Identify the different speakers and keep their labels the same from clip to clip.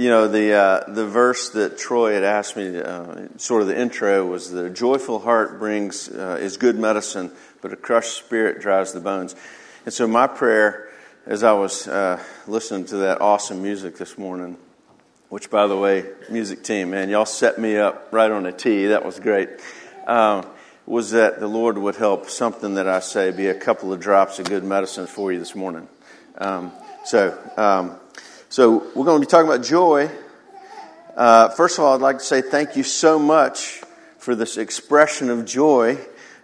Speaker 1: you know, the, uh, the verse that Troy had asked me, uh, sort of the intro, was the joyful heart brings, uh, is good medicine, but a crushed spirit dries the bones. And so my prayer, as I was uh, listening to that awesome music this morning, which, by the way, music team, man, y'all set me up right on a tee. That was great. Um, was that the Lord would help something that I say be a couple of drops of good medicine for you this morning. Um, so, um, so we're going to be talking about joy. Uh, first of all, I'd like to say thank you so much for this expression of joy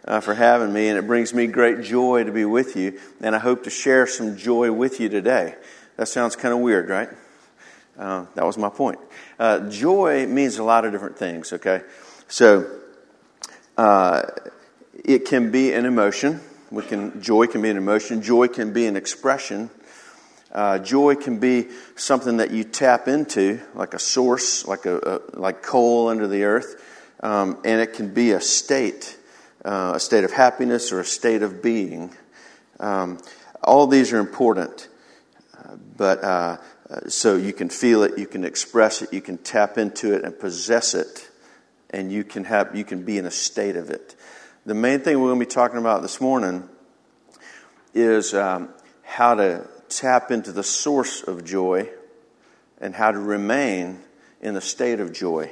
Speaker 1: uh, for having me, and it brings me great joy to be with you. And I hope to share some joy with you today. That sounds kind of weird, right? Uh, that was my point. Uh, joy means a lot of different things. Okay, so uh, it can be an emotion. We can joy can be an emotion. Joy can be an expression. Uh, joy can be something that you tap into, like a source, like a, a like coal under the earth, um, and it can be a state, uh, a state of happiness or a state of being. Um, all these are important, uh, but so you can feel it, you can express it, you can tap into it and possess it and you can have you can be in a state of it. The main thing we're going to be talking about this morning is um, how to tap into the source of joy and how to remain in a state of joy.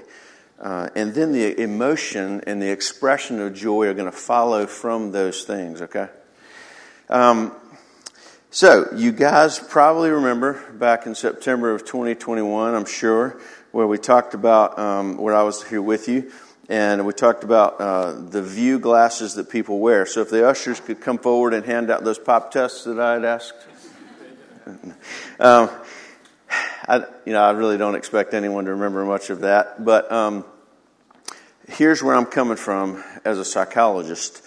Speaker 1: Uh, and then the emotion and the expression of joy are going to follow from those things, okay? Um, so, you guys probably remember back in September of 2021, I'm sure, where we talked about, um, where I was here with you, and we talked about uh, the view glasses that people wear. So if the ushers could come forward and hand out those pop tests that I had asked. um, I, you know, I really don't expect anyone to remember much of that, but um, here's where I'm coming from as a psychologist.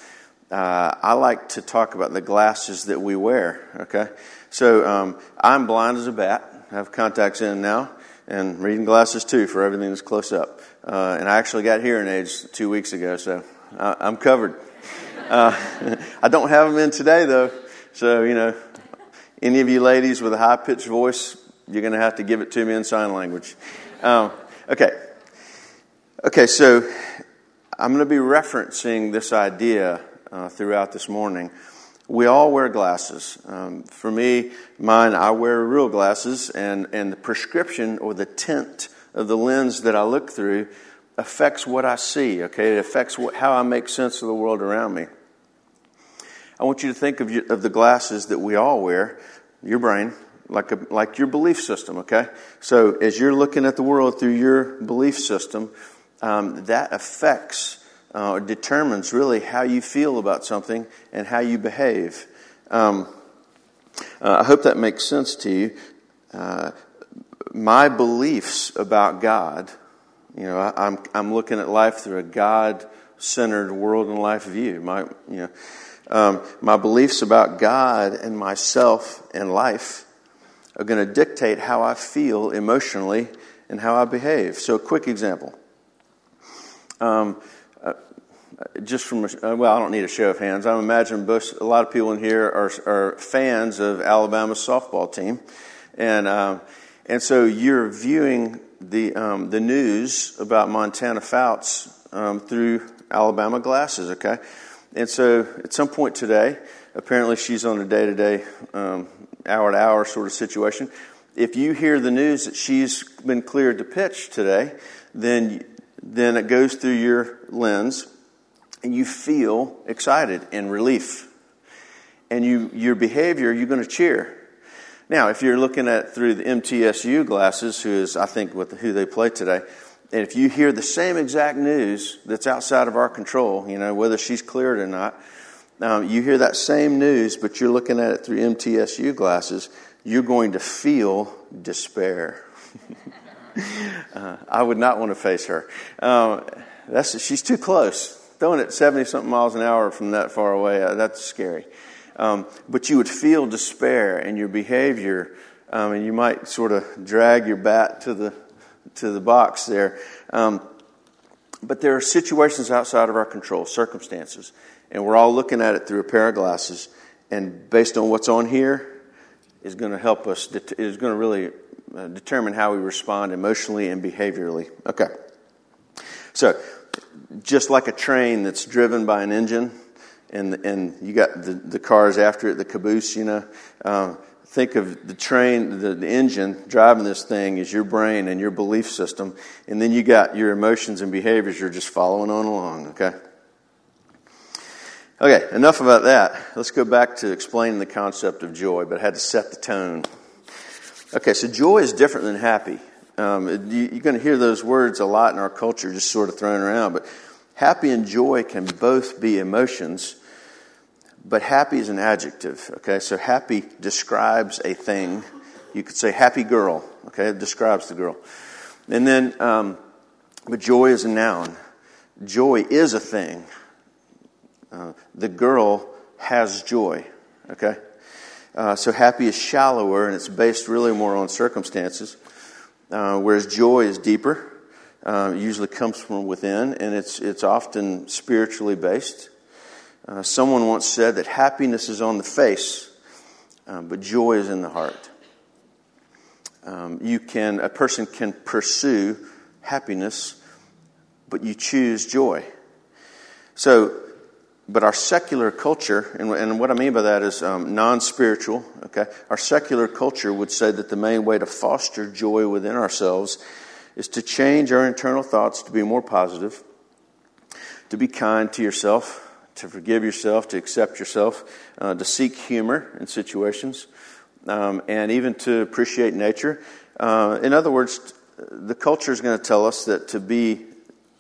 Speaker 1: Uh, I like to talk about the glasses that we wear. Okay, so um, I'm blind as a bat. I have contacts in now and reading glasses too for everything that's close up. Uh, and I actually got hearing aids two weeks ago, so I, am covered. Uh, I don't have them in today though, so you know, any of you ladies with a high pitched voice, you're going to have to give it to me in sign language. Um, okay, okay, so I'm going to be referencing this idea uh, throughout this morning we all wear glasses. Um, for me, mine, I wear real glasses, and, and the prescription or the tint of the lens that I look through affects what I see, okay? It affects what, how I make sense of the world around me. I want you to think of, of the glasses that we all wear, your brain, like, a, like your belief system, okay? So as you're looking at the world through your belief system, um, that affects uh, determines really how you feel about something and how you behave. Um, uh, I hope that makes sense to you. Uh, my beliefs about God, you know, I, am I'm, I'm looking at life through a God centered world and life view. My, you know, um, my beliefs about God and myself and life are going to dictate how I feel emotionally and how I behave. So, a quick example. Um, just from a, well, I don't need a show of hands. I imagine Bush. A lot of people in here are, are fans of Alabama's softball team, and um, and so you're viewing the um, the news about Montana Fouts um, through Alabama glasses. Okay, and so at some point today, apparently she's on a day to day, um, hour to hour sort of situation. If you hear the news that she's been cleared to pitch today, then then it goes through your lens and you feel excited and relief. And you, your behavior, you're going to cheer. Now, if you're looking at through the MTSU glasses, who is, I think, with who they play today, and if you hear the same exact news that's outside of our control, you know, whether she's cleared or not, um, you hear that same news, but you're looking at it through MTSU glasses, you're going to feel despair. uh, I would not want to face her. Um, that's, she's too close throwing it 70 something miles an hour from that far away, uh, that's scary. Um, but you would feel despair in your behavior, um, and you might sort of drag your bat to the, to the box there. Um, but there are situations outside of our control, circumstances, and we're all looking at it through a pair of glasses. And based on what's on here, is going to help us. Is going to really uh, determine how we respond emotionally and behaviorally. Okay. So, just like a train that's driven by an engine, and and you got the, the cars after it, the caboose, you know. Um, think of the train, the, the engine driving this thing is your brain and your belief system, and then you got your emotions and behaviors. You're just following on along. Okay. Okay, enough about that. Let's go back to explaining the concept of joy, but I had to set the tone. Okay, so joy is different than happy. Um, you, you're going to hear those words a lot in our culture, just sort of thrown around, but happy and joy can both be emotions, but happy is an adjective. Okay, so happy describes a thing. You could say happy girl. Okay, it describes the girl. And then, um, but joy is a noun. Joy is a thing. Uh, the girl has joy. Okay? Uh, so happy is shallower and it's based really more on circumstances, uh, whereas joy is deeper. Uh, usually comes from within and it's, it's often spiritually based. Uh, someone once said that happiness is on the face, but joy is in the heart. Um, you can, a person can pursue happiness, but you choose joy. So but our secular culture, and, and, what I mean by that is um, non spiritual, okay? Our secular culture would say that the main way to foster joy within ourselves is to change our internal thoughts to be more positive, to be kind to yourself, to forgive yourself, to accept yourself, uh, to seek humor in situations, um, and even to appreciate nature. Uh, in other words, the culture is going to tell us that to be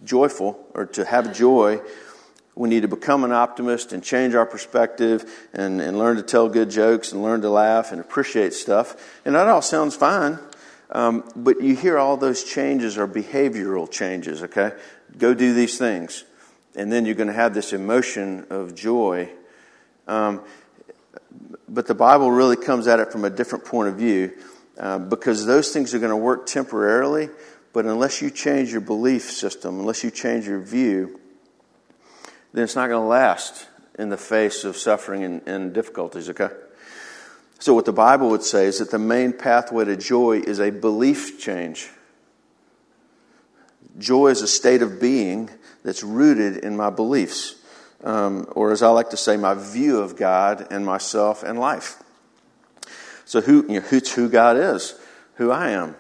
Speaker 1: joyful or to have joy, we need to become an optimist and change our perspective and, and learn to tell good jokes and learn to laugh and appreciate stuff. And that all sounds fine. Um, but you hear all those changes are behavioral changes, okay? Go do these things. And then you're going to have this emotion of joy. Um, but the Bible really comes at it from a different point of view uh, because those things are going to work temporarily, but unless you change your belief system, unless you change your view, then it's not going to last in the face of suffering and, and difficulties, okay? So, what the Bible would say is that the main pathway to joy is a belief change. Joy is a state of being that's rooted in my beliefs, um, or as I like to say, my view of God and myself and life. So, who, you know, who's who God is, who I am.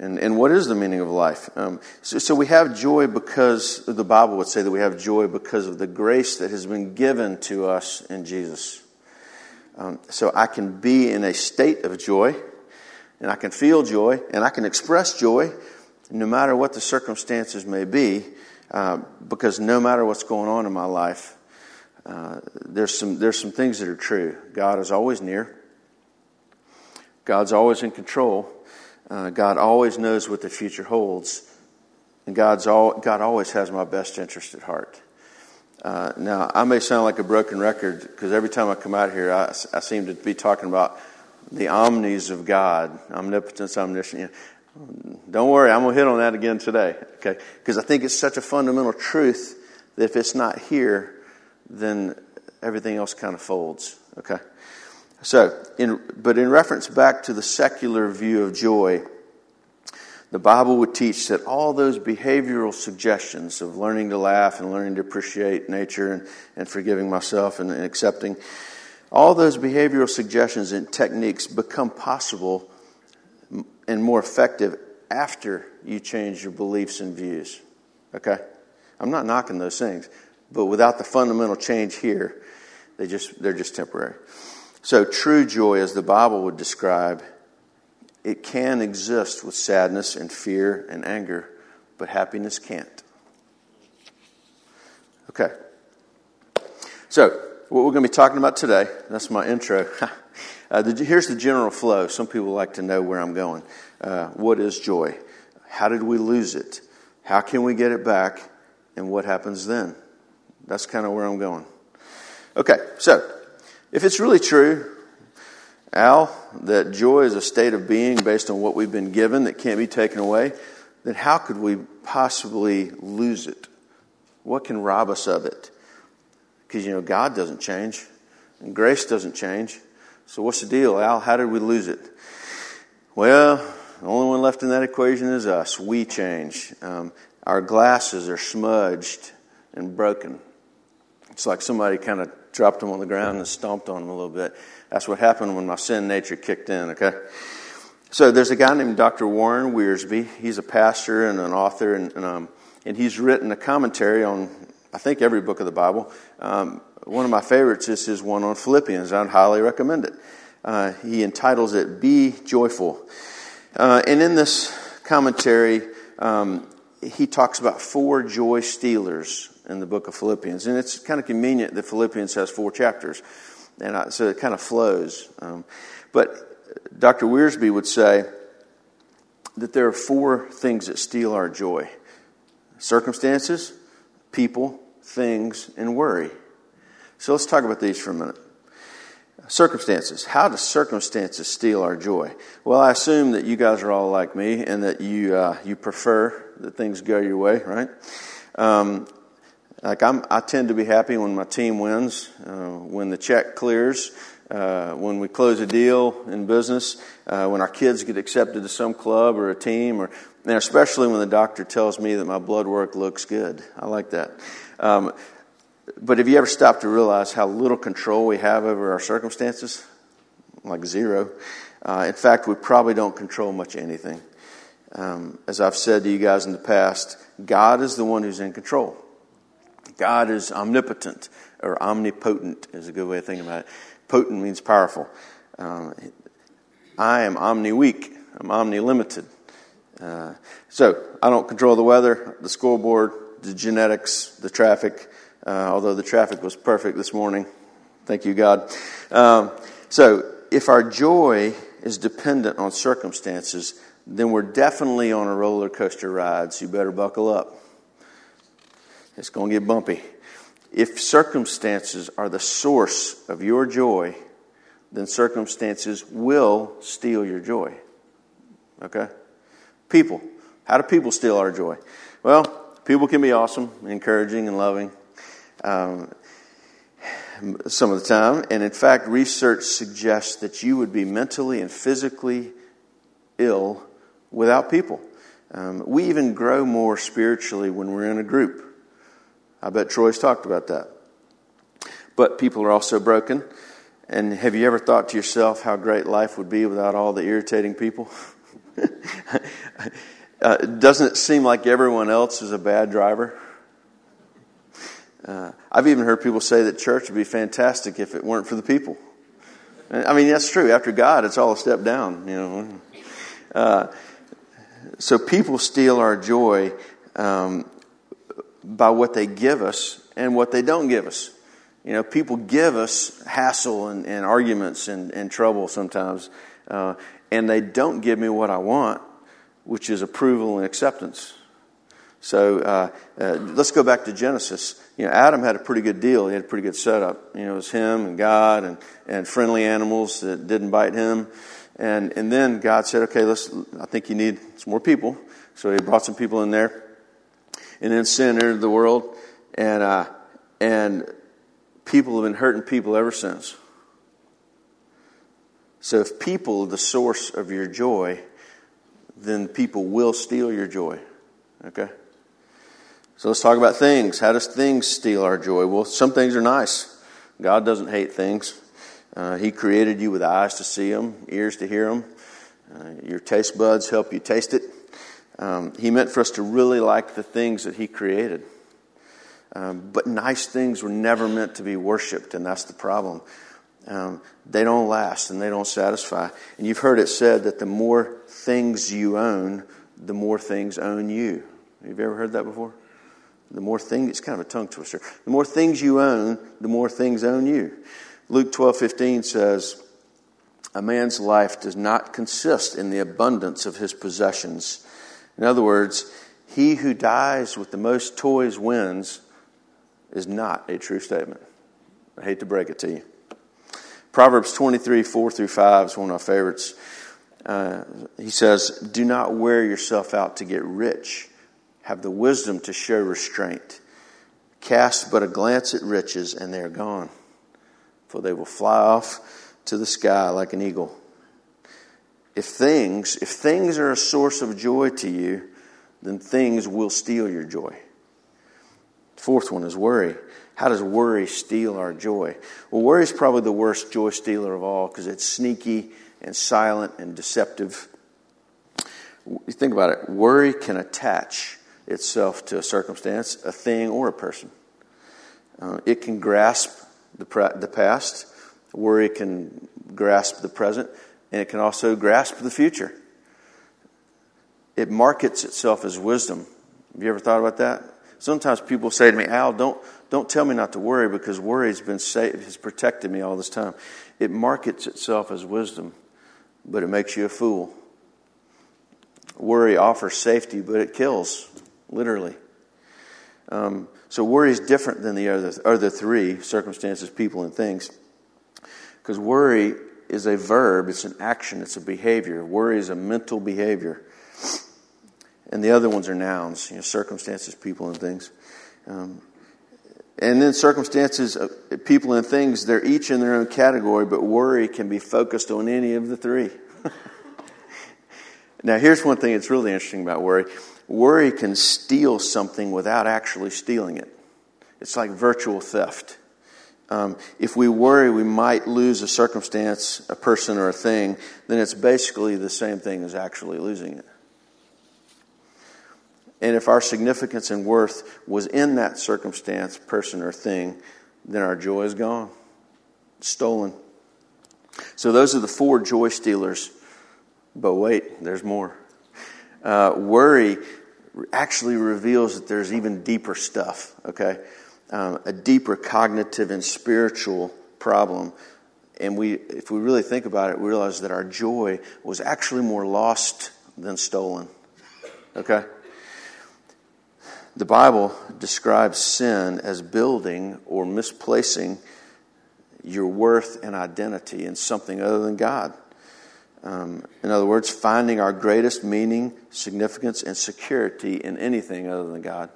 Speaker 1: And, and what is the meaning of life? Um, so, so, we have joy because the Bible would say that we have joy because of the grace that has been given to us in Jesus. Um, so I can be in a state of joy, and I can feel joy, and I can express joy no matter what the circumstances may be, uh, because no matter what's going on in my life, uh, there's, some, there's some things that are true. God is always near, God's always in control. Uh, God always knows what the future holds, and God's all, God always has my best interest at heart. Uh, now, I may sound like a broken record because every time I come out here, I, I, seem to be talking about the omnis of God, omnipotence, omniscience. Don't worry, I'm going to hit on that again today, okay? Because I think it's such a fundamental truth that if it's not here, then everything else kind of folds, okay? So, in, but in reference back to the secular view of joy, the Bible would teach that all those behavioral suggestions of learning to laugh and learning to appreciate nature and, and forgiving myself and, and accepting, all those behavioral suggestions and techniques become possible and more effective after you change your beliefs and views. Okay? I'm not knocking those things, but without the fundamental change here, they just, they're just temporary. So, true joy, as the Bible would describe, it can exist with sadness and fear and anger, but happiness can't. Okay. So, what we're going to be talking about today, that's my intro. uh, the, here's the general flow. Some people like to know where I'm going. Uh, what is joy? How did we lose it? How can we get it back? And what happens then? That's kind of where I'm going. Okay, so if it's really true, Al, that joy is a state of being based on what we've been given that can't be taken away, then how could we possibly lose it? What can rob us of it? Because, you know, God doesn't change and grace doesn't change. So, what's the deal, Al? How did we lose it? Well, The only one left in that equation is us. We change. Um, our glasses are smudged and broken. It's like somebody kind of dropped them on the ground and stomped on them a little bit. That's what happened when my sin nature kicked in, okay? So there's a guy named Dr. Warren Wiersbe. He's a pastor and an author, and, and, um, and he's written a commentary on, I think, every book of the Bible. Um, one of my favorites is his one on Philippians. I'd highly recommend it. Uh, he entitles it Be Joyful. Uh, and in this commentary, um, he talks about four joy stealers in the book of Philippians. And it's kind of convenient that Philippians has four chapters. And I, so it kind of flows. Um, but Dr. Wiersbe would say that there are four things that steal our joy circumstances, people, things, and worry. So let's talk about these for a minute. Circumstances. How do circumstances steal our joy? Well, I assume that you guys are all like me and that you, uh, you prefer that things go your way, right? Um, like I'm, I tend to be happy when my team wins, uh, when the check clears, uh, when we close a deal in business, uh, when our kids get accepted to some club or a team, or and especially when the doctor tells me that my blood work looks good. I like that. Um, but have you ever stopped to realize how little control we have over our circumstances? Like zero. Uh, in fact, we probably don't control much anything. Um, as I've said to you guys in the past, God is the one who's in control. God is omnipotent or omnipotent is a good way of thinking about it. Potent means powerful. Um, I am omni weak. I'm omni limited. Uh, so I don't control the weather, the scoreboard, the genetics, the traffic. Uh, although the traffic was perfect this morning, thank you God. Um, so if our joy is dependent on circumstances, then we're definitely on a roller coaster ride, so you better buckle up. It's going to get bumpy. If circumstances are the source of your joy, then circumstances will steal your joy. Okay? People. How do people steal our joy? Well, people can be awesome, encouraging, and loving um, some of the time. And in fact, research suggests that you would be mentally and physically ill without people. Um, we even grow more spiritually when we're in a group. I bet Troy's talked about that. But people are also broken. And have you ever thought to yourself how great life would be without all the irritating people? uh, doesn't it seem like everyone else is a bad driver? Uh, I've even heard people say that church would be fantastic if it weren't for the people. I mean, that's true. After God, it's all a step down, you know. Uh, so people steal our joy um, by what they give us and what they don't give us. You know, people give us hassle and, and arguments and, and, trouble sometimes, uh, and they don't give me what I want, which is approval and acceptance. So uh, uh, let's go back to Genesis. You know, Adam had a pretty good deal. He had a pretty good setup. You know, it was him and God and, and friendly animals that didn't bite him. And, and then God said, okay, let's, I think you need some more people. So he brought some people in there. And then sin entered the world. And, uh, and people have been hurting people ever since. So if people the source of your joy, then people will steal your joy. Okay? So let's talk about things. How does things steal our joy? Well, some things are nice. God doesn't hate things. Uh, he created you with eyes to see them, ears to hear them. Uh, your taste buds help you taste it. Um, he meant for us to really like the things that He created. Um, but nice things were never meant to be worshiped, and that's the problem. Um, they don't last and they don't satisfy. And you've heard it said that the more things you own, the more things own you. Have you ever heard that before? The more things, it's kind of a tongue twister. The more things you own, the more things own you. Luke 12 15 says, A man's life does not consist in the abundance of his possessions. In other words, he who dies with the most toys wins is not a true statement. I hate to break it to you. Proverbs 23 4 through 5 is one of my favorites. Uh, he says, Do not wear yourself out to get rich have the wisdom to show restraint. Cast but a glance at riches, and they are gone, for they will fly off to the sky like an eagle. if things, if things are a source of joy to you, then things will steal your joy. Fourth one is worry. How does worry steal our joy? Well, worry is probably the worst joy stealer of all because it's sneaky and silent and deceptive. You think about it worry can attach itself to a circumstance, a thing, or a person. Uh, it can grasp the, the past, worry can grasp the present, and it can also grasp the future. It markets itself as wisdom. Have you ever thought about that? Sometimes people say to me, Al, don't, don't tell me not to worry because worry has been safe, has protected me all this time. It markets itself as wisdom, but it makes you a fool. Worry offers safety, but it kills, literally. Um, so worry is different than the other, other three circumstances, people, and things. Because worry is a verb, it's an action, it's a behavior. Worry is a mental behavior. And the other ones are nouns, you know, circumstances, people, and things. Um, and then circumstances, uh, people, and things, they're each in their own category, but worry can be focused on any of the three. now, here's one thing that's really interesting about worry worry can steal something without actually stealing it. It's like virtual theft. Um, if we worry we might lose a circumstance, a person, or a thing, then it's basically the same thing as actually losing it. And if our significance and worth was in that circumstance, person, or thing, then our joy is gone, stolen. So those are the four joy stealers. But wait, there's more. Uh, worry actually reveals that there's even deeper stuff, okay? Um, a deeper cognitive and spiritual problem. And we, if we really think about it, we realize that our joy was actually more lost than stolen, okay? The Bible describes sin as building or misplacing your worth and identity in something other than God. Um, in other words, finding our greatest meaning, significance, and security in anything other than God.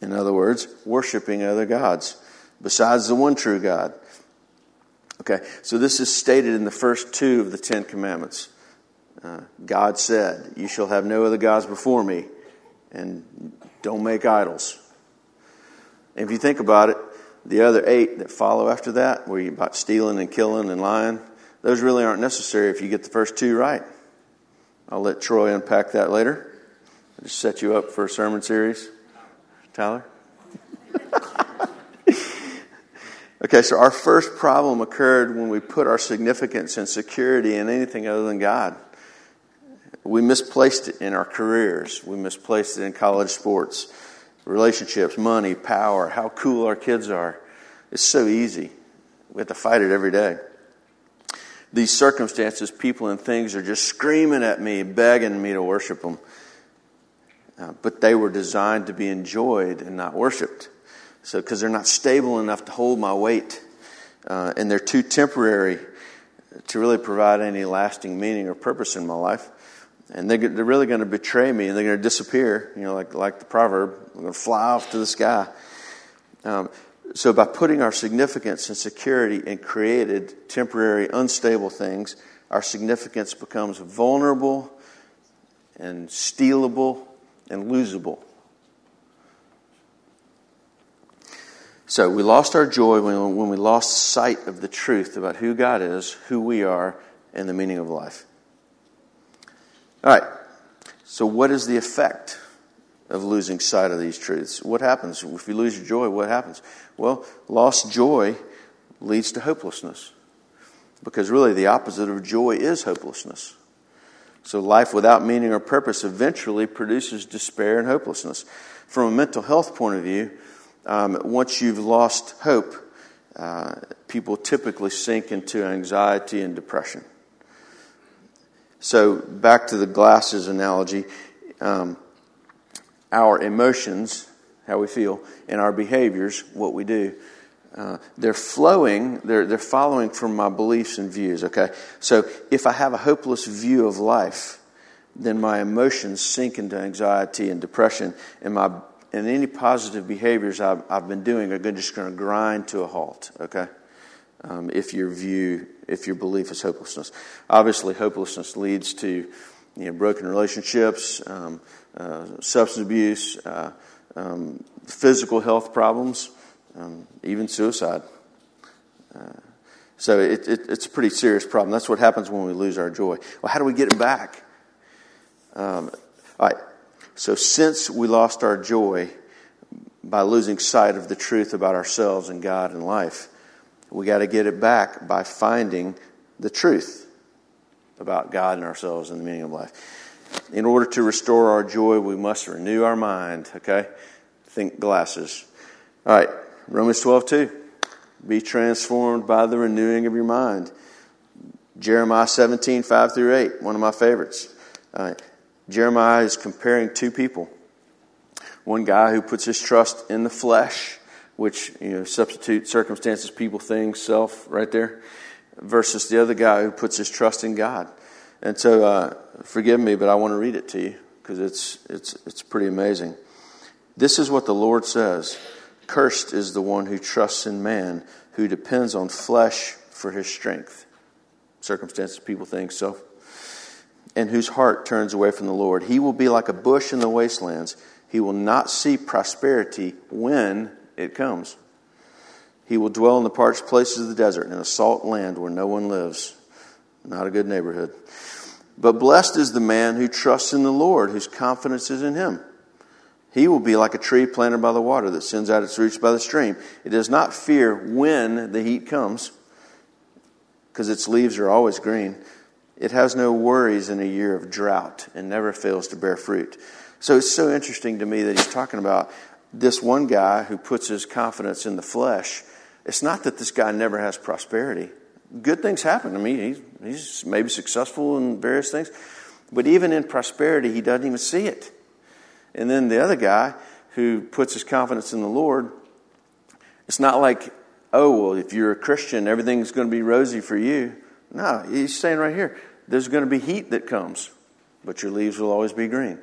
Speaker 1: In other words, worshiping other gods besides the one true God. Okay, so this is stated in the first two of the Ten Commandments. Uh, God said, You shall have no other gods before me, and don't make idols. If you think about it, the other eight that follow after that, where you about stealing and killing and lying, those really aren't necessary if you get the first two right. I'll let Troy unpack that later. I'll just set you up for a sermon series. Tyler? okay, so our first problem occurred when we put our significance and security in anything other than God. We misplaced it in our careers. We misplaced it in college sports, relationships, money, power, how cool our kids are. It's so easy. We have to fight it every day these circumstances, people and things are just screaming at me, begging me to worship them. Uh, but they were designed to be enjoyed and not worshiped. So, because they're not stable enough to hold my weight, uh, and they're too temporary to really provide any lasting meaning or purpose in my life. And they, they're really going to betray me and they're going to disappear, you know, like, like the proverb, they're going to fly off to the sky. Um, so, by putting our significance and security in created, temporary, unstable things, our significance becomes vulnerable and stealable and losable. So, we lost our joy when, when we lost sight of the truth about who God is, who we are, and the meaning of life. All right. So, what is the effect of losing sight of these truths. What happens? If you lose your joy, what happens? Well, lost joy leads to hopelessness. Because really, the opposite of joy is hopelessness. So, life without meaning or purpose eventually produces despair and hopelessness. From a mental health point of view, um, once you've lost hope, uh, people typically sink into anxiety and depression. So, back to the glasses analogy. Um, our emotions, how we feel, and our behaviors, what we do. Uh, they're flowing, they're, they're following from my beliefs and views, okay? So if I have a hopeless view of life, then my emotions sink into anxiety and depression, and, my, and any positive behaviors I've, I've been doing are just going to grind to a halt, okay? Um, if your view, if your belief is hopelessness. Obviously, hopelessness leads to you know, broken relationships, um, uh, substance abuse, uh, um, physical health problems, um, even suicide. Uh, so it, it, it's a pretty serious problem. That's what happens when we lose our joy. Well, how do we get it back? Um, all right. So since we lost our joy by losing sight of the truth about ourselves and God and life, we got to get it back by finding the truth about God and ourselves and the meaning of life. In order to restore our joy, we must renew our mind. Okay? Think glasses. All right. Romans 12, 2. Be transformed by the renewing of your mind. Jeremiah 17, 5 through 8, one of my favorites. Jeremiah is comparing two people. One guy who puts his trust in the flesh, which, you know, substitute circumstances, people, things, self, right there, versus the other guy who puts his trust in God. And so, uh, forgive me, but I want to read it to you because it's, it's, it's pretty amazing. This is what the Lord says. Cursed is the one who trusts in man, who depends on flesh for his strength. Circumstances, people, things, self. And whose heart turns away from the Lord. He will be like a bush in the wastelands. He will not see prosperity when it comes. He will dwell in the parched places of the desert, in a salt land where no one lives. Not a good neighborhood. But blessed is the man who trusts in the Lord, whose confidence is in him. He will be like a tree planted by the water that sends out its roots by the stream. It does not fear when the heat comes, because its leaves are always green. It has no worries in a year of drought and never fails to bear fruit. So it's so interesting to me that he's talking about this one guy who puts his confidence in the flesh. It's not that this guy never has prosperity. Good things happen. I mean, he's, he's maybe successful in various things, but even in prosperity, he doesn't even see it. And then the other guy who puts his confidence in the Lord, it's not like, oh, well, if you're a Christian, everything's going to be rosy for you. No, he's saying right here, there's going to be heat that comes, but your leaves will always be green.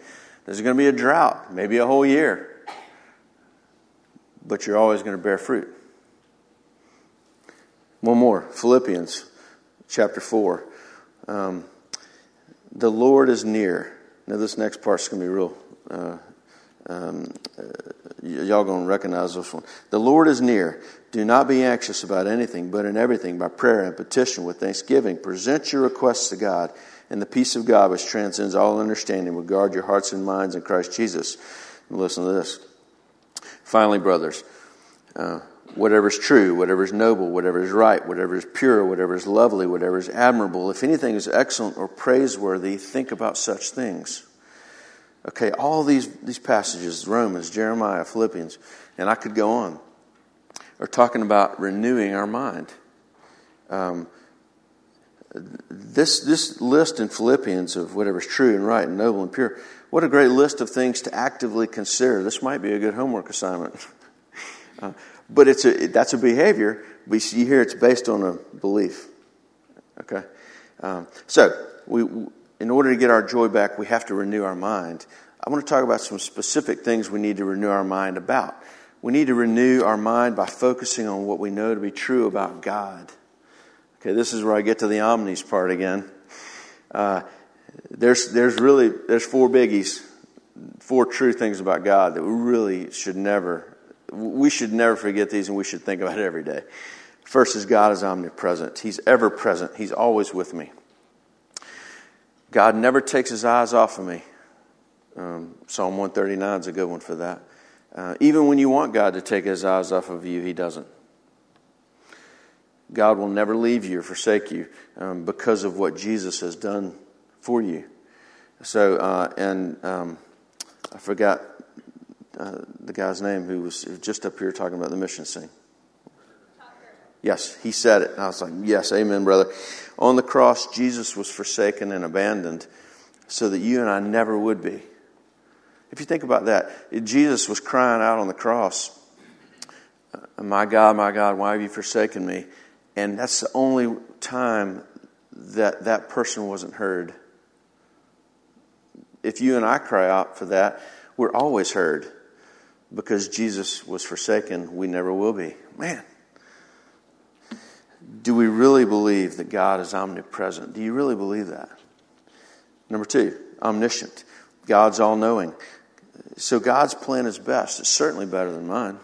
Speaker 1: There's going to be a drought, maybe a whole year, but you're always going to bear fruit. One more Philippians chapter 4. Um, the Lord is near. Now, this next part's going to be real uh, um, uh, y'all going to recognize this one. The Lord is near. Do not be anxious about anything, but in everything, by prayer and petition with thanksgiving, present your requests to God, and the peace of God, which transcends all understanding, will guard your hearts and minds in Christ Jesus. And listen to this. Finally, brothers, uh, whatever is true, whatever is noble, whatever is right, whatever is pure, whatever is lovely, whatever is admirable, if anything is excellent or praiseworthy, think about such things. Okay, all these, these passages, Romans, Jeremiah, Philippians, and I could go on, are talking about renewing our mind. Um, this, this list in Philippians of whatever's true and right and noble and pure, what a great list of things to actively consider. This might be a good homework assignment. uh, but it's a, that's a behavior. We see here it's based on a belief. Okay? Um, so, we, in order to get our joy back, we have to renew our mind. I want to talk about some specific things we need to renew our mind about. We need to renew our mind by focusing on what we know to be true about God. Okay, this is where I get to the omnis part again. Uh, there's, there's really, there's four biggies, four true things about God that we really should never, we should never forget these and we should think about it every day. First is God is omnipresent. He's ever present. He's always with me. God never takes his eyes off of me. Um, Psalm 139 is a good one for that. Uh, even when you want God to take his eyes off of you, he doesn't. God will never leave you or forsake you um, because of what Jesus has done for you. So, uh, and um, I forgot uh, the guy's name who was just up here talking about the mission scene. Yes, he said it. And I was like, yes, amen, brother. On the cross, Jesus was forsaken and abandoned so that you and I never would be. If you think about that, Jesus was crying out on the cross, My God, my God, why have you forsaken me? And that's the only time that that person wasn't heard. If you and I cry out for that, we're always heard because Jesus was forsaken. We never will be. Man, do we really believe that God is omnipresent? Do you really believe that? Number two, omniscient. God's all knowing. So God's plan is best. It's certainly better than mine.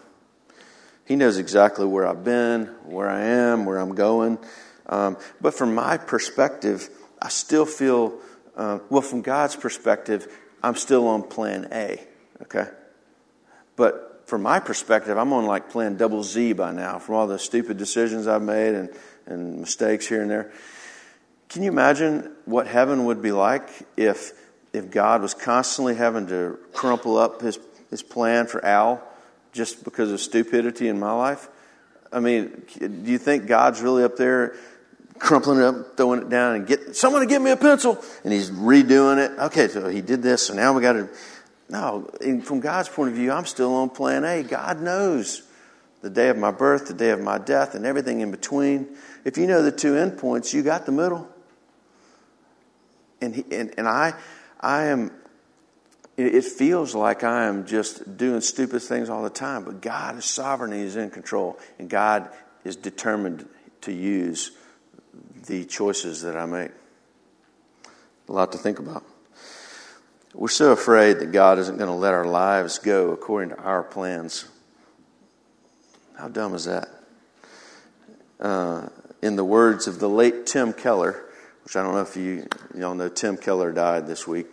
Speaker 1: He knows exactly where I've been, where I am, where I'm going. Um, but from my perspective, I still feel, uh, well, from God's perspective, I'm still on plan A, okay? But from my perspective, I'm on like plan double Z by now from all the stupid decisions I've made and, and mistakes here and there. Can you imagine what heaven would be like if, if God was constantly having to crumple up his, his plan for Al just because of stupidity in my life? I mean, do you think God's really up there crumpling it up, throwing it down, and get someone to give me a pencil? And he's redoing it. Okay, so he did this, so now we got to. No, from God's point of view, I'm still on plan A. God knows the day of my birth, the day of my death, and everything in between. If you know the two endpoints, you got the middle. And, he, and, and I, I am it feels like I am just doing stupid things all the time, but God is sovereign and He's in control, and God is determined to use the choices that I make. A lot to think about. We're so afraid that God isn't going to let our lives go according to our plans. How dumb is that? Uh, in the words of the late Tim Keller, which I don't know if you y'all know, Tim Keller died this week.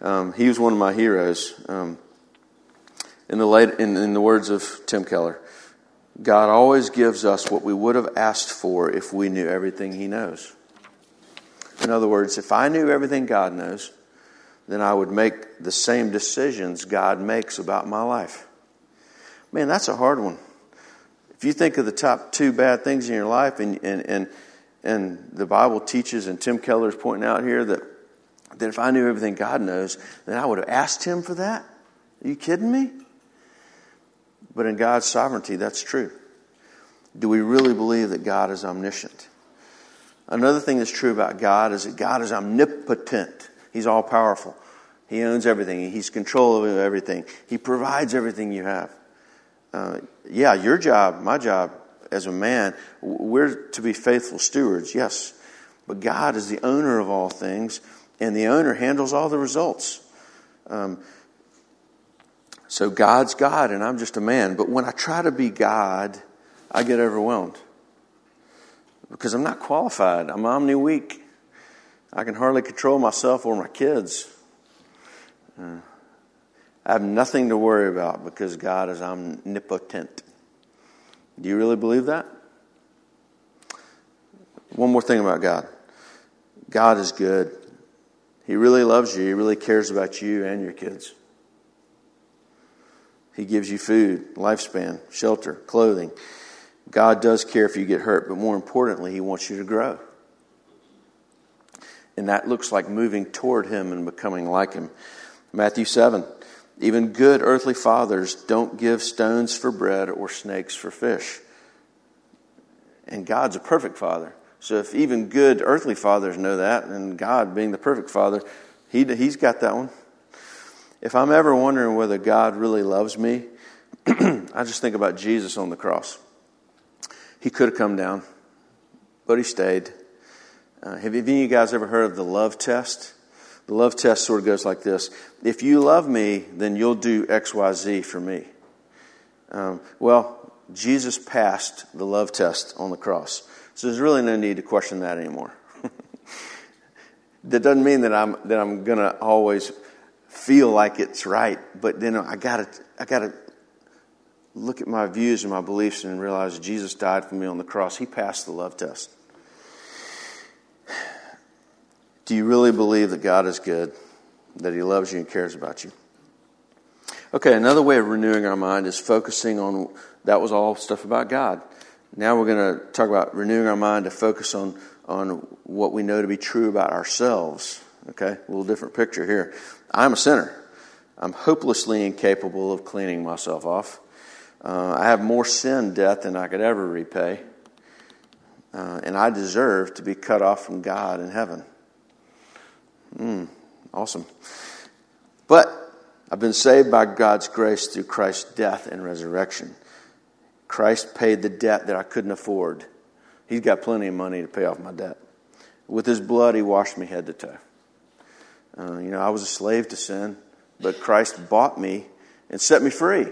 Speaker 1: Um, he was one of my heroes. Um, in the late, in, in the words of Tim Keller, God always gives us what we would have asked for if we knew everything He knows. In other words, if I knew everything God knows, then I would make the same decisions God makes about my life. Man, that's a hard one. If you think of the top two bad things in your life, and, and, and, and the Bible teaches, and Tim Keller is pointing out here that that if I knew everything God knows, then I would have asked Him for that? Are you kidding me? But in God's sovereignty, that's true. Do we really believe that God is omniscient? Another thing that's true about God is that God is omnipotent. He's all powerful. He owns everything. He's control of everything. He provides everything you have. Uh, yeah, your job, my job as a man, we're to be faithful stewards, yes. But God is the owner of all things, and the owner handles all the results. Um, so God's God, and I'm just a man. But when I try to be God, I get overwhelmed because I'm not qualified. I'm omni weak. I can hardly control myself or my kids. Uh, I have nothing to worry about because God is omnipotent. Do you really believe that? One more thing about God God is good. He really loves you. He really cares about you and your kids. He gives you food, lifespan, shelter, clothing. God does care if you get hurt, but more importantly, He wants you to grow. And that looks like moving toward Him and becoming like Him. Matthew 7 Even good earthly fathers don't give stones for bread or snakes for fish. And God's a perfect father. So if even good earthly fathers know that, and God being the perfect father, he, he's got that one. If I'm ever wondering whether God really loves me, I just think about Jesus on the cross. He could have come down, but he stayed. Uh, have any of you guys ever heard of the love test? The love test sort of goes like this If you love me, then you'll do XYZ for me. Um, well, Jesus passed the love test on the cross. So there's really no need to question that anymore. that doesn't mean that I'm that I'm gonna always feel like it's right, but then I gotta I gotta look at my views and my beliefs and realize Jesus died for me on the cross. He passed the love test. Do you really believe that God is good, that He loves you and cares about you? Okay, another way of renewing our mind is focusing on that was all stuff about God. Now we're going to talk about renewing our mind to focus on, on what we know to be true about ourselves. Okay, a little different picture here. I'm a sinner. I'm hopelessly incapable of cleaning myself off. Uh, I have more sin debt than I could ever repay. Uh, and I deserve to be cut off from God in heaven. Mm, awesome. But I've been saved by God's grace through Christ's death and resurrection. Christ paid the debt that I couldn't afford. He's got plenty of money to pay off my debt. With his blood, he washed me head to toe. Uh, you know, I was a slave to sin, but Christ bought me and set me free.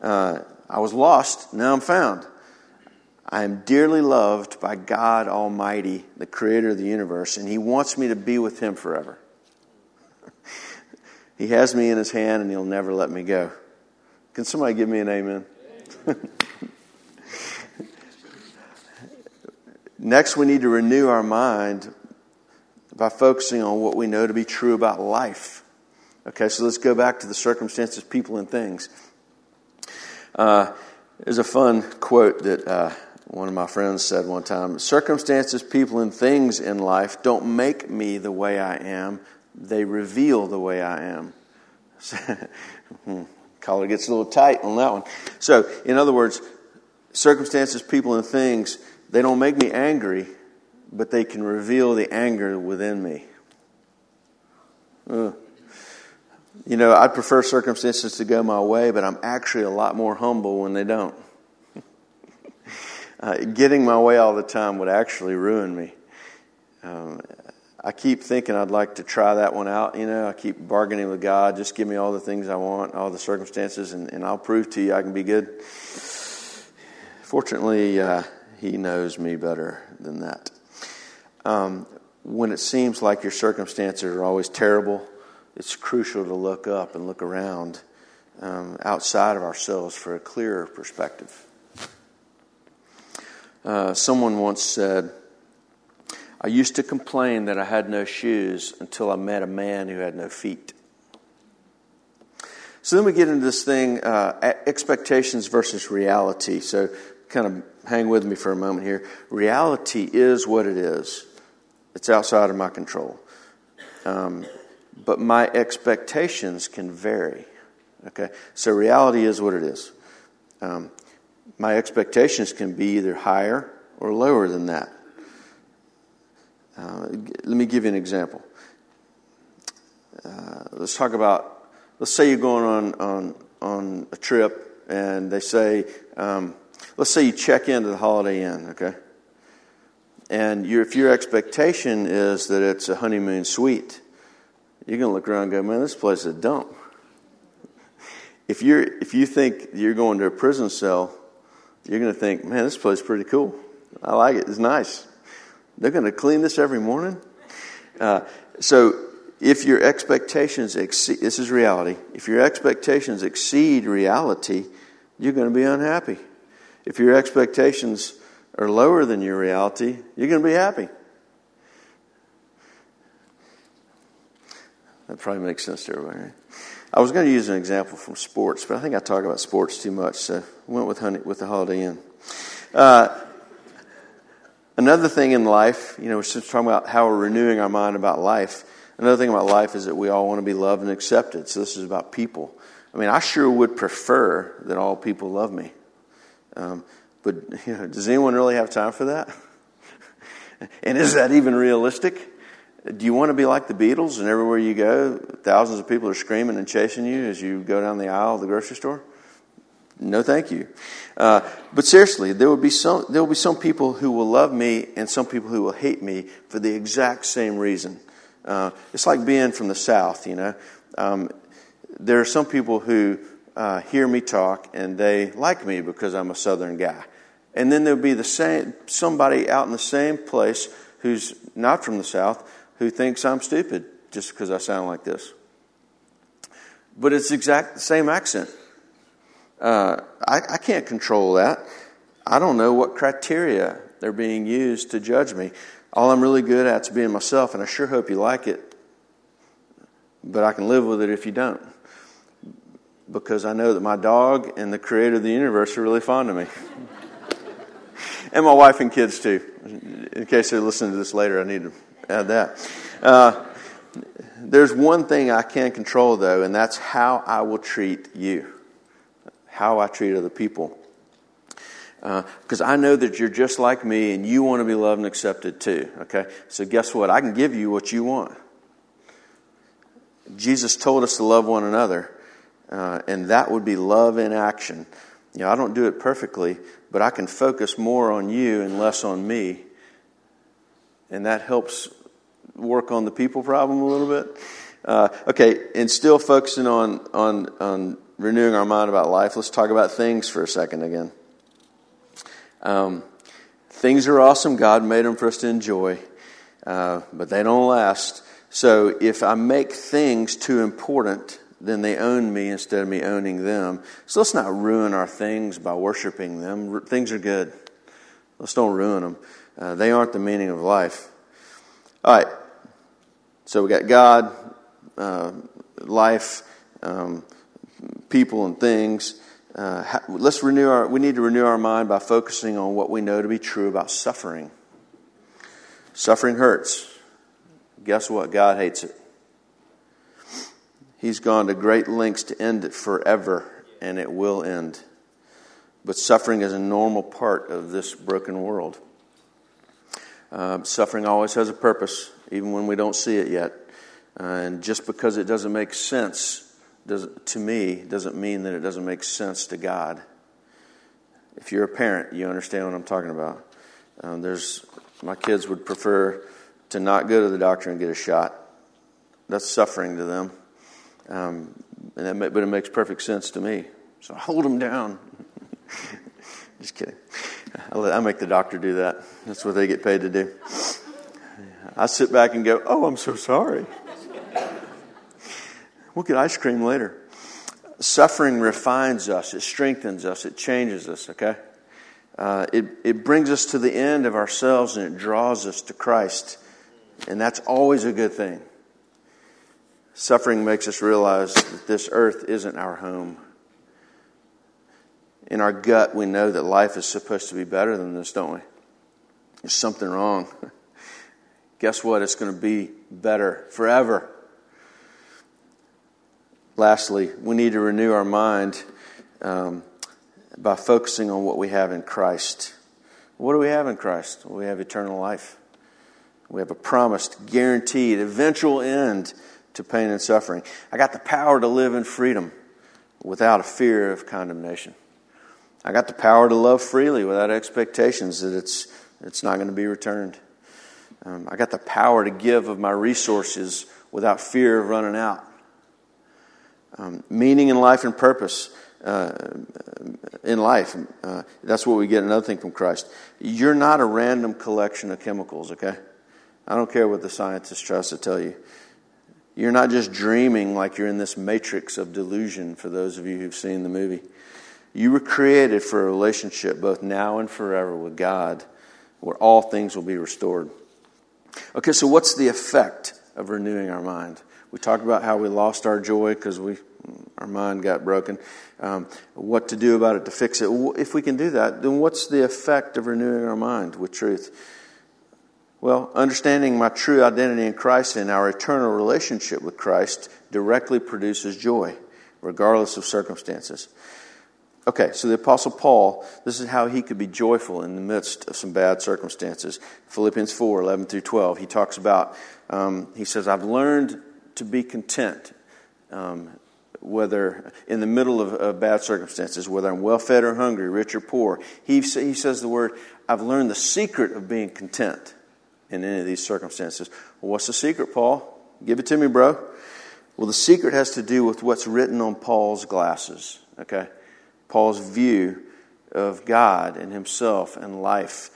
Speaker 1: Uh, I was lost, now I'm found. I am dearly loved by God Almighty, the creator of the universe, and He wants me to be with Him forever. he has me in His hand and He'll never let me go. Can somebody give me an amen? Next, we need to renew our mind by focusing on what we know to be true about life. Okay, so let's go back to the circumstances, people, and things. Uh, there's a fun quote that uh, one of my friends said one time Circumstances, people, and things in life don't make me the way I am, they reveal the way I am. Hmm, collar gets a little tight on that one. So, in other words, circumstances, people, and things, they don't make me angry, but they can reveal the anger within me. Uh. You know, I prefer circumstances to go my way, but I'm actually a lot more humble when they don't. uh, getting my way all the time would actually ruin me. Um, I keep thinking I'd like to try that one out. You know, I keep bargaining with God. Just give me all the things I want, all the circumstances, and, and I'll prove to you I can be good. Fortunately, uh, He knows me better than that. Um, when it seems like your circumstances are always terrible, it's crucial to look up and look around um, outside of ourselves for a clearer perspective. Uh, someone once said, I used to complain that I had no shoes until I met a man who had no feet. So then we get into this thing uh, expectations versus reality. So kind of hang with me for a moment here. Reality is what it is, it's outside of my control. Um, but my expectations can vary. Okay? So reality is what it is. Um, my expectations can be either higher or lower than that. Uh, let me give you an example. Uh, let's talk about, let's say you're going on, on, on a trip and they say, um, let's say you check into the Holiday Inn, okay? And your, if your expectation is that it's a honeymoon suite, you're going to look around and go, man, this place is a dump. If, you're, if you think you're going to a prison cell you're going to think, man, this place is pretty cool. I like it. It's nice. They're going to clean this every morning. Uh, so if your expectations exceed, this is reality. If your expectations exceed reality, you're going to be unhappy. If your expectations are lower than your reality, you're going to be happy. That probably makes sense to everybody. Right? I was going to use an example from sports, but I think I talk about sports too much, so went with honey, with the Holiday Inn. Uh, another thing in life, you know, we're talking about how we're renewing our mind about life. Another thing about life is that we all want to be loved and accepted. So this is about people. I mean, I sure would prefer that all people love me. Um, but you know, does anyone really have time for that? and is that even realistic? Do you want to be like the Beatles and everywhere you go, thousands of people are screaming and chasing you as you go down the aisle of the grocery store? No, thank you. Uh, but seriously, there will be some there will be some people who will love me and some people who will hate me for the exact same reason. Uh, it's like being from the South, you know. Um, there are some people who uh, hear me talk and they like me because I'm a Southern guy, and then there'll be the same somebody out in the same place who's not from the South who thinks I'm stupid just because I sound like this. But it's exact the same accent. Uh, I, I can't control that. I don't know what criteria they're being used to judge me. All I'm really good at is being myself, and I sure hope you like it. But I can live with it if you don't. Because I know that my dog and the creator of the universe are really fond of me. and my wife and kids, too. In case they're listening to this later, I need to add that. Uh, there's one thing I can control, though, and that's how I will treat you, how I treat other people. Because uh, I know that you're just like me and you want to be loved and accepted too. Okay? So, guess what? I can give you what you want. Jesus told us to love one another, uh, and that would be love in action. You know, I don't do it perfectly, but I can focus more on you and less on me. And that helps work on the people problem a little bit. Uh, okay, and still focusing on, on, on renewing our mind about life, let's talk about things for a second again. Um, things are awesome. God made them for us to enjoy, uh, but they don't last. So if I make things too important, then they own me instead of me owning them. So let's not ruin our things by worshiping them. Things are good. Let's don't ruin them. Uh, they aren't the meaning of life. All right. So we got God, uh, life, um, people, and things. Uh, let's renew our. We need to renew our mind by focusing on what we know to be true about suffering. Suffering hurts. Guess what? God hates it. He's gone to great lengths to end it forever, and it will end. But suffering is a normal part of this broken world. Uh, suffering always has a purpose, even when we don't see it yet. Uh, and just because it doesn't make sense does, to me doesn't mean that it doesn't make sense to God. If you're a parent, you understand what I'm talking about. Um, there's my kids would prefer to not go to the doctor and get a shot. That's suffering to them. Um, and that may, but it makes perfect sense to me. So hold them down. Just kidding. I, let, I make the doctor do that. That's what they get paid to do. I sit back and go, "Oh, I'm so sorry." We'll get ice cream later. Suffering refines us. It strengthens us. It changes us. Okay. Uh, it, it brings us to the end of ourselves and it draws us to Christ. And that's always a good thing. Suffering makes us realize that this earth isn't our home. In our gut, we know that life is supposed to be better than this, don't we? There's something wrong. Guess what? It's going to be better forever. Lastly, we need to renew our mind um, by focusing on what we have in Christ. What do we have in Christ? Well, we have eternal life. We have a promised, guaranteed, eventual end to pain and suffering. I got the power to live in freedom without a fear of condemnation. I got the power to love freely without expectations that it's, it's not going to be returned. Um, I got the power to give of my resources without fear of running out. Um, meaning in life and purpose uh, in life. Uh, that's what we get another thing from Christ. You're not a random collection of chemicals, okay? I don't care what the scientists tries to tell you. You're not just dreaming like you're in this matrix of delusion, for those of you who've seen the movie. You were created for a relationship, both now and forever, with God, where all things will be restored. Okay, so what's the effect of renewing our mind? We talked about how we lost our joy because we our mind got broken. Um, what to do about it to fix it? If we can do that, then what's the effect of renewing our mind with truth? Well, understanding my true identity in Christ and our eternal relationship with Christ directly produces joy, regardless of circumstances. Okay, so the Apostle Paul, this is how he could be joyful in the midst of some bad circumstances. Philippians 4 11 through 12, he talks about, um, he says, I've learned to be content, um, whether in the middle of, of, bad circumstances, whether I'm well fed or hungry, rich or poor. He, he says the word, I've learned the secret of being content in any of these circumstances. Well, what's the secret, Paul? Give it to me, bro. Well, the secret has to do with what's written on Paul's glasses, okay? Paul's view of God and himself and life.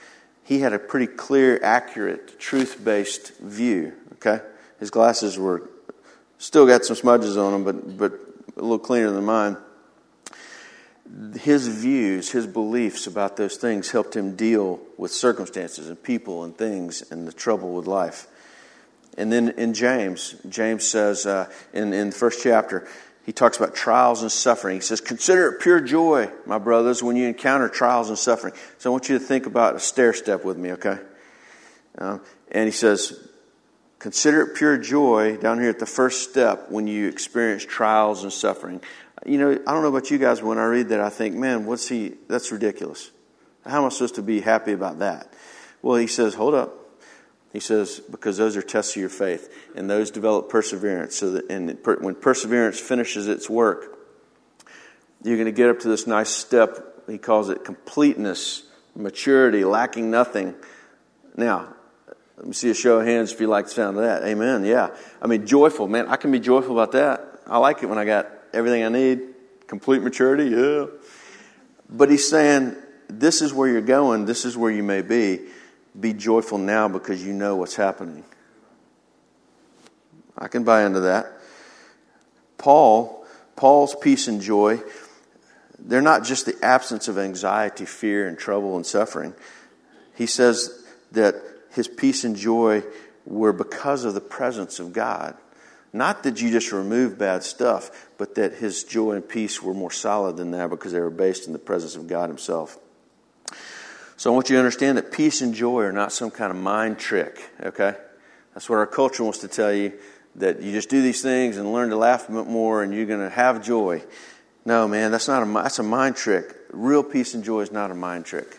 Speaker 1: He had a pretty clear, accurate, truth based view, okay? His glasses were still got some smudges on them, but, but a little cleaner than mine his views, his beliefs about those things helped him deal with circumstances and people and things and the trouble with life. And then in James, James says uh, in, in the first chapter, he talks about trials and suffering. He says, Consider it pure joy, my brothers, when you encounter trials and suffering. So I want you to think about a stair step with me, okay? Um, and he says, Consider it pure joy down here at the first step when you experience trials and suffering you know, I don't know about you guys, when I read that, I think, man, what's he, that's ridiculous. How am I supposed to be happy about that? Well, he says, hold up. He says, because those are tests of your faith, and those develop perseverance. So that, and per, when perseverance finishes its work, you're going to get up to this nice step he calls it completeness, maturity, lacking nothing. Now, let me see a show of hands if you like the sound of that. Amen. Yeah. I mean, joyful, man. I can be joyful about that. I like it when I got everything I need, complete maturity. Yeah. But he's saying, this is where you're going, this is where you may be. Be joyful now because you know what's happening. I can buy into that. Paul, Paul's peace and joy, they're not just the absence of anxiety, fear, and trouble and suffering. He says that his peace and joy were because of the presence of God. Not that you just remove bad stuff, but that his joy and peace were more solid than that because they were based in the presence of God himself. So I want you to understand that peace and joy are not some kind of mind trick, okay? That's what our culture wants to tell you that you just do these things and learn to laugh a bit more and you're going to have joy. No, man, that's not a that's a mind trick. Real peace and joy is not a mind trick.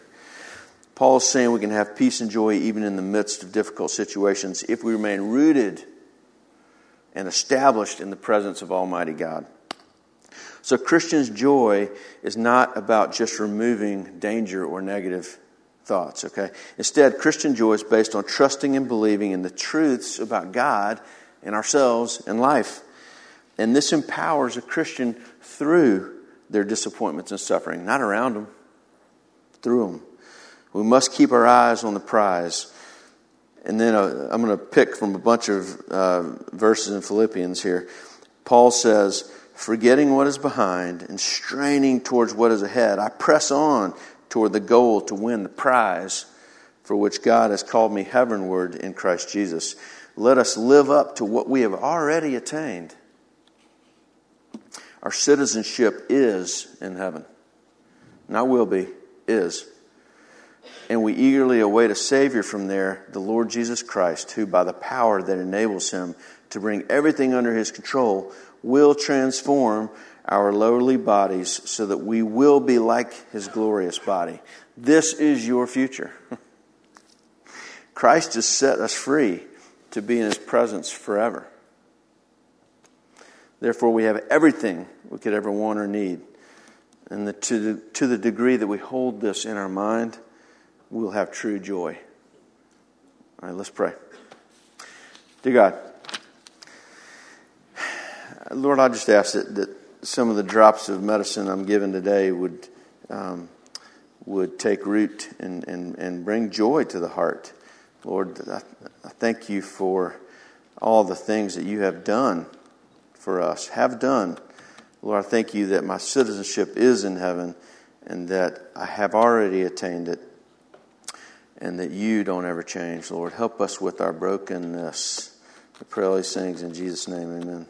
Speaker 1: Paul is saying we can have peace and joy even in the midst of difficult situations if we remain rooted and established in the presence of Almighty God. So, Christian's joy is not about just removing danger or negative thoughts, okay? Instead, Christian joy is based on trusting and believing in the truths about God and ourselves and life. And this empowers a Christian through their disappointments and suffering, not around them, through them. We must keep our eyes on the prize. And then uh, I'm going to pick from a bunch of uh, verses in Philippians here. Paul says, Forgetting what is behind and straining towards what is ahead, I press on toward the goal to win the prize for which God has called me heavenward in Christ Jesus. Let us live up to what we have already attained. Our citizenship is in heaven. Not will be, is and we eagerly await a Savior from there, the Lord Jesus Christ, who, by the power that enables him to bring everything under his control, will transform our lowly bodies so that we will be like his glorious body. This is your future. Christ has set us free to be in his presence forever. Therefore, we have everything we could ever want or need. And the, to, the, to the degree that we hold this in our mind, we'll have true joy. All right, let's pray. Dear God, Lord, I just ask that, that some of the drops of medicine I'm given today would, um, would take root and, and, and bring joy to the heart. Lord, I, I thank you for all the things that you have done for us, have done. Lord, I thank you that my citizenship is in heaven and that I have already attained it and that you don't ever change, Lord. Help us with our brokenness. I pray all these things in Jesus' name, amen.